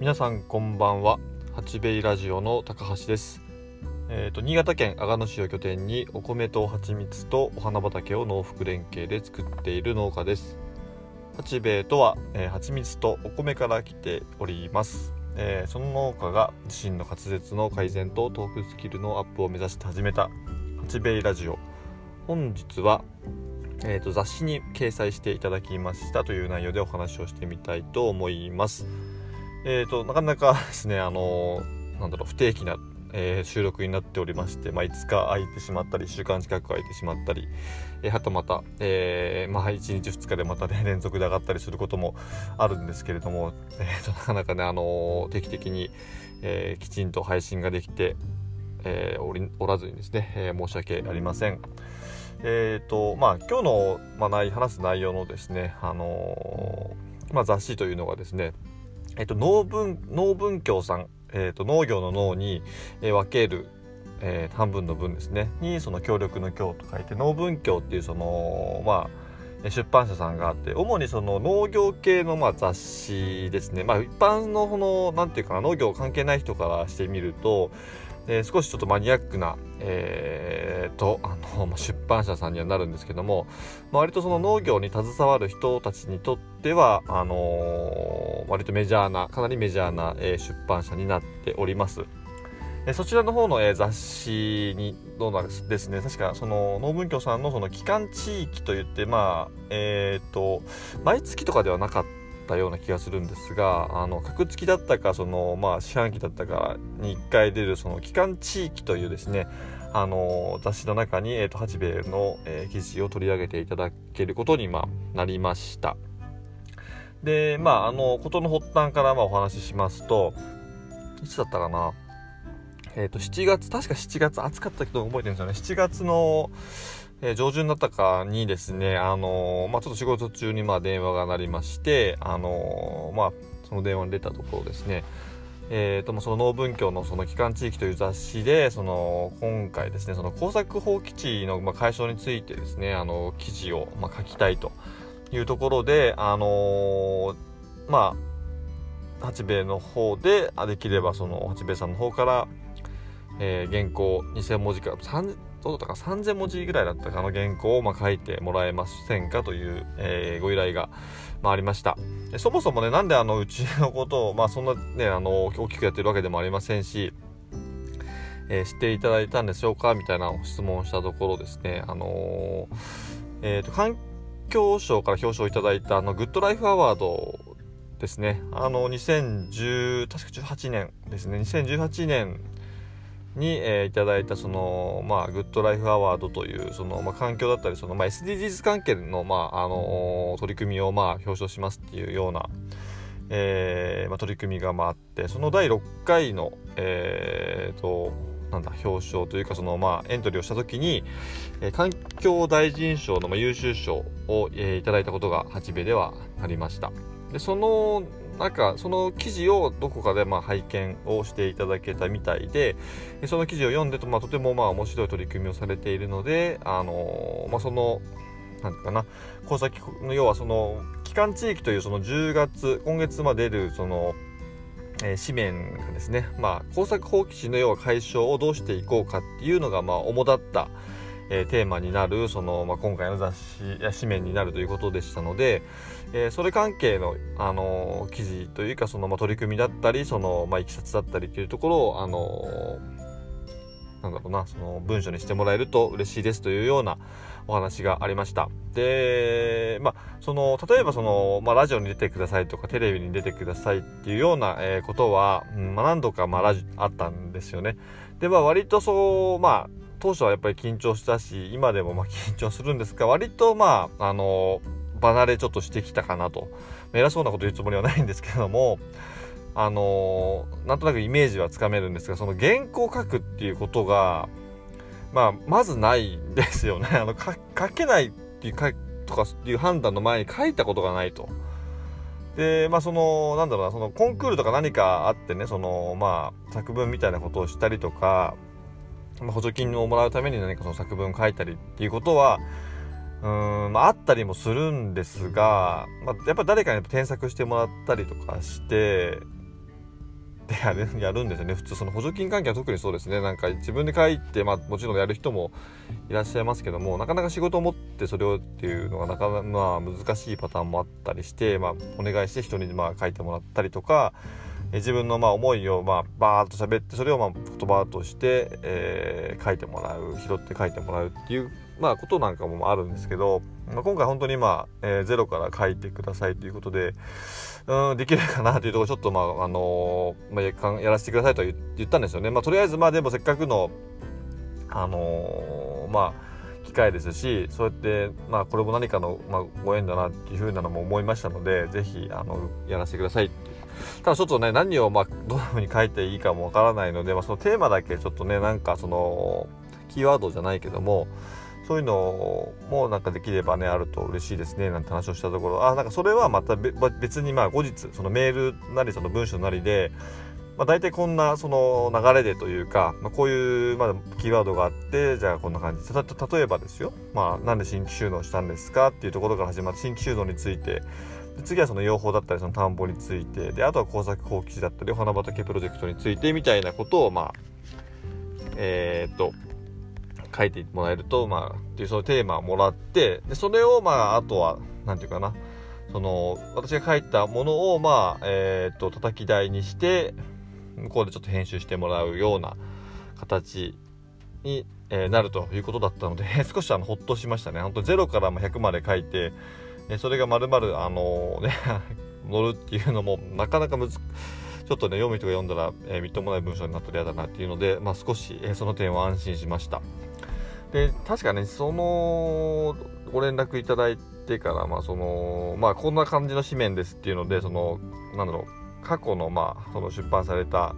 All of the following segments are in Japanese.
皆さんこんばんは。八兵衛ラジオの高橋です。えーと、新潟県阿賀野市を拠点にお米と蜂蜜とお花畑を農福連携で作っている農家です。八兵衛とは、えー、蜂蜜とお米から来ております、えー、その農家が自身の滑舌の改善とトークスキルのアップを目指して始めた八兵衛ラジオ。本日はえーと、雑誌に掲載していただきましたという内容でお話をしてみたいと思います。えーと、なかなかですね、あの、なんだろう、不定期な、えー、収録になっておりまして、まあ、5日空いてしまったり、1週間近く空いてしまったり、えー、はたまた、えー、まあ、1日2日でまたね、連続で上がったりすることもあるんですけれども、えーと、なかなかね、あの定期的に、えきちんと配信ができて、えおりおらずにですね、え申し訳ありません。えーとまあ、今日の、まあ、話す内容のですね、あの、まあ、雑誌というのがですね、えっと、農文農文教さん、えっと、農業の農に、えー、分ける、えー、半分の分ですね。にその協力の協と書いて農文教っていうそのまあ出版社さんがあって主にその農業系のまあ雑誌ですね。まあ一般のこのなんていうかな農業関係ない人からしてみるとえー、少しちょっとマニアックな、えー、とあの 出版社さんにはなるんですけども、まあ、割とその農業に携わる人たちにとってはあのー、割とメジャーなかなりメジャーな、えー、出版社になっております。えそちらの方の、え雑誌にどうなんですね確かその農文教さんのその期間地域といってまあえっ、と毎月とかではなかったったような気がするんですがあの格付きだったかその、まあ、四半期だったかに1回出るその期間地域というですねあの雑誌の中に、えーと、八兵衛の、えー、記事を取り上げていただけることに、まあ、なりました。でまああの事の発端からまあお話ししますといつだったかなえっ、ー、と7月確か7月暑かったけど覚えてるんですよね7月のえー、上旬だったかにですね、あのー、まあ、ちょっと仕事中にまあ電話が鳴りまして、あのー、まあ、その電話に出たところですね、えーと、その農文教のその機関地域という雑誌で、その今回ですね、その工作放棄地のまあ解消についてですね、あの記事をまあ書きたいというところで、あのまあ、八兵衛の方で、できればその八兵衛さんの方から、えー、原稿2000文字からどうだったか3000文字ぐらいだったかの原稿をま書いてもらえませんかという、えー、ご依頼が、まあ、ありました。そもそもねなんであのうちのことを、まあ、そんなねあの大きくやってるわけでもありませんし、えー、知っていただいたんでしょうかみたいな質問をしたところですね。あのー、えーと、環境省から表彰いただいたあのグッドライフアワードですね。あの2010確か18年ですね。2018年に、えー、いただいたその、まあ、グッドライフアワードというその、まあ、環境だったり、まあ、SDGs 関係の、まああのー、取り組みを、まあ、表彰しますっていうような、えーまあ、取り組みが、まあ、あってその第6回の、えーと、なんだ表彰というかその、まあ、エントリーをした時に、えー、環境大臣賞の、まあ、優秀賞を、えー、いただいたことが八兵衛ではありました。でそのなんかその記事をどこかでまあ拝見をしていただけたみたいでその記事を読んでと、まあ、とてもまあ面白い取り組みをされているので、あのまあ、そのなんていうかな工作の要はその期間地域というその10月今月まで出るそのえ、紙面がですね、まあ、工作放棄地の要は解消をどうしていこうかっていうのが、まあ、主だった、えー、テーマになるその、まあ、今回の雑誌や紙面になるということでしたので、えー、それ関係の、あのー、記事というかその、まあ、取り組みだったりその、まあ、いきさつだったりというところを、あのなんだろうなその文章にしてもらえると嬉しいですというようなお話がありました。でまあその例えばその、まあ、ラジオに出てくださいとかテレビに出てくださいっていうような、えー、ことは、うんまあ、何度か、まあ、ラジあったんですよね。でまあ割とそうまあ当初はやっぱり緊張したし今でもま緊張するんですが割とまああの離れちょっとしてきたかなと偉そうなこと言うつもりはないんですけどもあのなんとなくイメージはつかめるんですがその原稿を書くっていうことがまあまずないですよね あの書けないっていうかとかっていう判断の前に書いたことがないと。でまあそのなんだろうなそのコンクールとか何かあってねそのまあ作文みたいなことをしたりとか、補助金をもらうために何かその作文を書いたりっていうことはうん、まあ、あったりもするんですが、まあ、やっぱ誰かに添削してもらったりとかしてってやるやるんですよね。普通その補助金関係は特にそうですね。なんか自分で書いて、まあ、もちろんやる人もいらっしゃいますけどもなかなか仕事を持ってそれをっていうのがなかなか、難しいパターンもあったりして、まあ、お願いして人にまあ書いてもらったりとか自分のまあ思いをまあバーッと喋ってそれをまあ言葉として、えー、書いてもらう拾って書いてもらうっていうまあことなんかもあるんですけど、まあ、今回本当にまあ、えー、ゼロから書いてくださいということでうんできるかなというところちょっとまああのー、まあ、やらせてくださいと言ったんですよね。まあ、とりあえずまあでもせっかくのあの、まあ機会ですしそうやって、まあ、これも何かの、まあ、ご縁だなっていうふうなのも思いましたので是非やらせてくださいただちょっとね何を、まあ、どういうふうに書いていいかもわからないので、まあ、そのテーマだけちょっとねなんかそのキーワードじゃないけどもそういうのもなんかできればねあると嬉しいですねなんて話をしたところ。あなんかそれはまた別にまあ後日そのメールなりその文章なりでまあ、大体こんなその流れでというか、まあ、こういうまあキーワードがあってじゃあこんな感じ。例えばですよ、まあ、なんで新規収納したんですかっていうところから始まって新規収納について次はその養蜂だったりその田んぼについてであとは工作放棄地だったり花畑プロジェクトについてみたいなことをまあえー、っと書いてもらえるとまあっていうそのテーマをもらってでそれをまああとは何て言うかなその私が書いたものをまあえー、っと叩き台にして向こうでちょっと編集してもらうような形に、えなるということだったので 少しあのほっとしましたね。本当0から100まで書いて、えそれがまるまるあのね 乗るっていうのもなかなか難ちょっとね読む人が読んだら、えー、みっともない文章になったら嫌だなっていうので、まあ、少し、えー、その点は安心しました。で確かねそのご連絡いただいてからまあそのまあこんな感じの紙面ですっていうのでそのなんだろう過去の,、まあその出版された、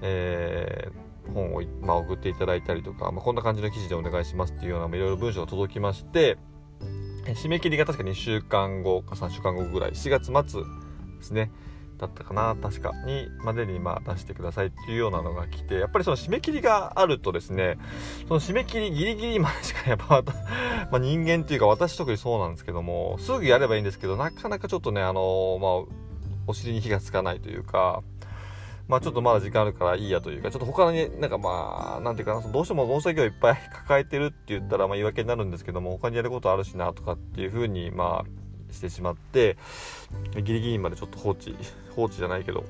えー、本を、まあ、送っていただいたりとか、まあ、こんな感じの記事でお願いしますっていうようないろいろ文章が届きまして締め切りが確か2週間後か3週間後ぐらい4月末ですね。だったかな確かにまでにまあ出してくださいっていうようなのが来てやっぱりその締め切りがあるとですねその締め切りギリギリまでしかやっぱ ま人間っていうか私特にそうなんですけどもすぐやればいいんですけどなかなかちょっとねあのまあお尻に火がつかないというか、まあちょっとまだ時間あるからいいやというか、ちょっと他になんかまあ、なんていうかな、どうしても農作業いっぱい抱えてるって言ったらまあ言い訳になるんですけども、他にやることあるしなとかっていうふうにまあしてしまって、ギリギリまでちょっと放置、放置じゃないけど、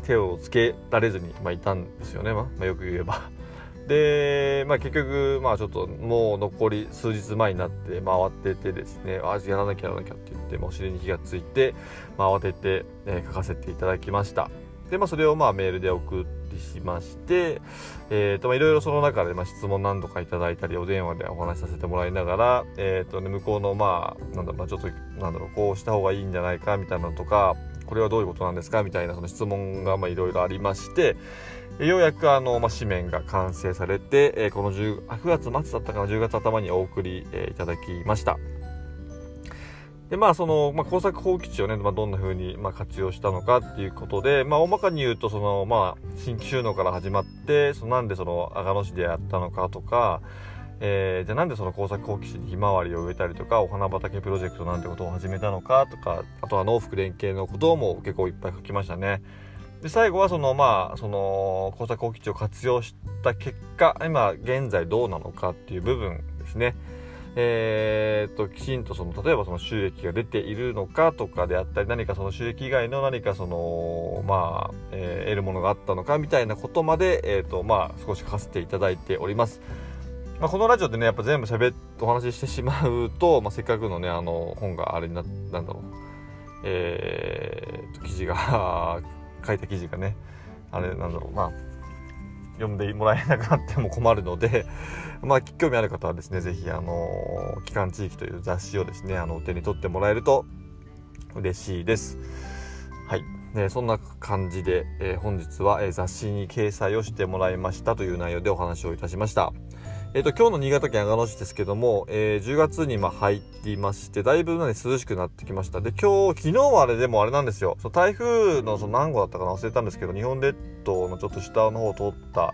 手をつけられずに、まあ、いたんですよね、まあ、よく言えば。で、まあ、結局、まあ、ちょっともう残り数日前になって回っててですねああやらなきゃやらなきゃって言ってもうお尻に火がついて、まあ、慌てて、えー、書かせていただきましたで、まあ、それをまあメールで送ってしまして、えーとまあ、いろいろその中でまあ質問何度かいただいたりお電話でお話しさせてもらいながら、えーとね、向こうのまあなんだろう、まあ、ちょっとなんだろうこうした方がいいんじゃないかみたいなのとかこれはどういうことなんですか？みたいなその質問がまあいろいろありましてようやくあの、まあ、紙面が完成されて、えー、この10 9月末だったかな10月頭にお送り、えー、いただきました。でまあその、まあ、工作放棄地をね、まあ、どんな風にまに、あ、活用したのかっていうことで、まあ、大まかに言うとその、まあ、新規収納から始まってそのなんでその阿賀野市でやったのかとかえー、じゃあなんでその工作放棄地にひまわりを植えたりとかお花畑プロジェクトなんてことを始めたのかとかあとは農福連携のことも結構いっぱい書きましたね。で最後はそのまあその工作放棄地を活用した結果今現在どうなのかっていう部分ですね。えー、ときちんとその例えばその収益が出ているのかとかであったり何かその収益以外の何かそのまあ、えー、得るものがあったのかみたいなことまで、えーとまあ、少し書かせていただいております。まあ、このラジオでねやっぱ全部喋ってお話ししてしまうと、まあ、せっかくのねあの本があれにななんだろうえー、と記事が 書いた記事がねあれなんだろうまあ読んでもらえなくなっても困るので、まあ、興味ある方はですね、是非あの、機関地域という雑誌をですね、あの、手に取ってもらえると嬉しいです。はい。ね、そんな感じで、えー、本日は、えー、雑誌に掲載をしてもらいましたという内容でお話をいたしました。えっ、ー、と、今日の新潟県阿賀野市ですけども、えー、10月にま入っていまして、だいぶ、ね、涼しくなってきました。で、今日、昨日はあれでもあれなんですよ。その台風のその何号だったかな忘れたんですけど、日本列島のちょっと下の方を通った、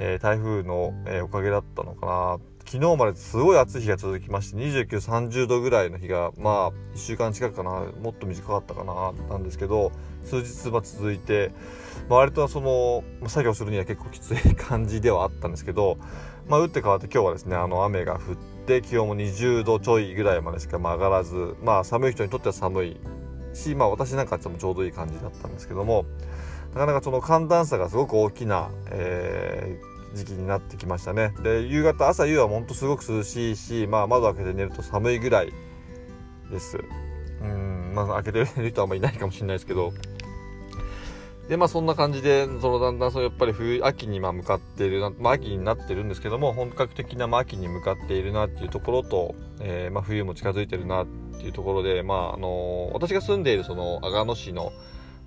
えー、台風の、えおかげだったのかな。昨日まですごい暑い日が続きまして29、30度ぐらいの日がまあ1週間近くかなもっと短かったかななんですけど数日は続いて、まあ、割とその作業するには結構きつい感じではあったんですけど、まあ、打って変わって今日はですねあの雨が降って気温も20度ちょいぐらいまでしか上がらずまあ寒い人にとっては寒いしまあ私なんかはちょうどいい感じだったんですけどもなかなかその寒暖差がすごく大きな、えー、時期になってきましたね。で夕方朝夕はほんとすごく涼しいし、まあ、窓開けて寝ると寒いぐらいです。うんまあ開けて寝る人はあんまりいないかもしれないですけど。でまあそんな感じでそのだんだんそうやっぱり冬秋にま向かっているな、まあ、秋になってるんですけども本格的なま秋に向かっているなっていうところと、えー、ま、冬も近づいてるなっていうところで、まああのー、私が住んでいるその阿賀野市の、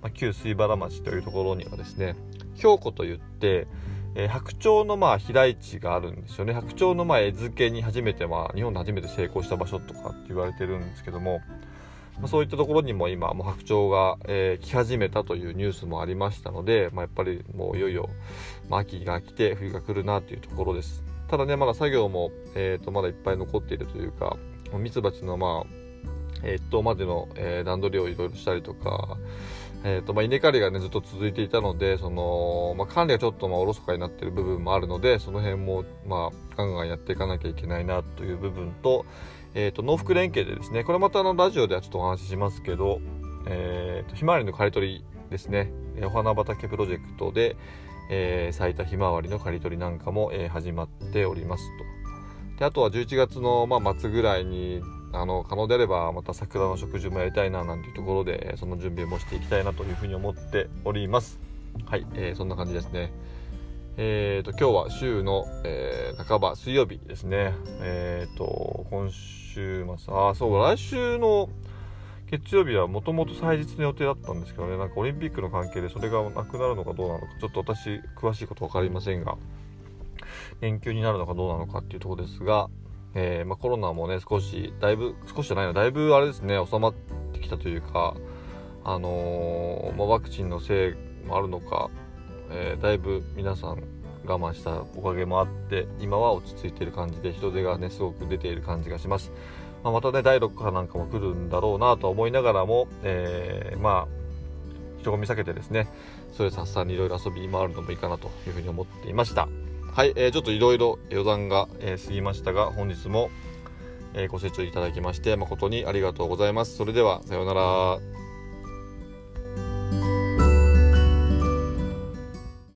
ま、旧水原町というところにはですね氷湖といって、えー、白鳥のまあ飛来地があるんですよね。白鳥のまあ餌付けに初めて、まあ、日本で初めて成功した場所とかって言われてるんですけどもまあ、そういったところにも今もう白鳥が、えー、来始めたというニュースもありましたので、まあ、やっぱりもういよいよ、まあ、秋が来て冬が来るなというところです。ただねまだ作業も、えー、とまだいっぱい残っているというかミツバチのまあえー、っとまでの、えー、段取りをいろいろしたりとかえーとまあ、稲刈りが、ね、ずっと続いていたのでその、まあ、管理がちょっとまあおろそかになっている部分もあるのでその辺も、まあ、ガンガンやっていかなきゃいけないなという部分と,、えーと、農福連携でですねこれまたあのラジオではちょっとお話ししますけど、えーと、ひまわりの刈り取りですねお花畑プロジェクトで、えー、咲いたひまわりの刈り取りなんかも、えー、始まっておりますと。であとは11月の、まあ、末ぐらいにあの可能であればまた桜の植樹もやりたいななんていうところでその準備もしていきたいなというふうに思っております。はい、えー、そんな感じですね。えーと、今日は週の、えー、半ば水曜日ですね。えーと今週末ああそう来週の月曜日はもともと祭日の予定だったんですけどね。なんかオリンピックの関係でそれがなくなるのかどうなのかちょっと私詳しいこと分かりませんが連休になるのかどうなのかっていうところですがえー、まあ、コロナもね少しだいぶ少しじゃないなだいぶあれですね収まってきたというかあのー、まあ、ワクチンのせいもあるのか、えー、だいぶ皆さん我慢したおかげもあって今は落ち着いている感じで人手がねすごく出ている感じがします、まあ、またね第6波なんかも来るんだろうなと思いながらも、えまあ人混み避けてですねストレス発散にいろいろ遊び回るのもいいかなというふうに思っていました。はい、えー、ちょっといろいろ余談が、えー、過ぎましたが、本日も、えー、ご清聴いただきまして誠にありがとうございます。それでは、さようなら。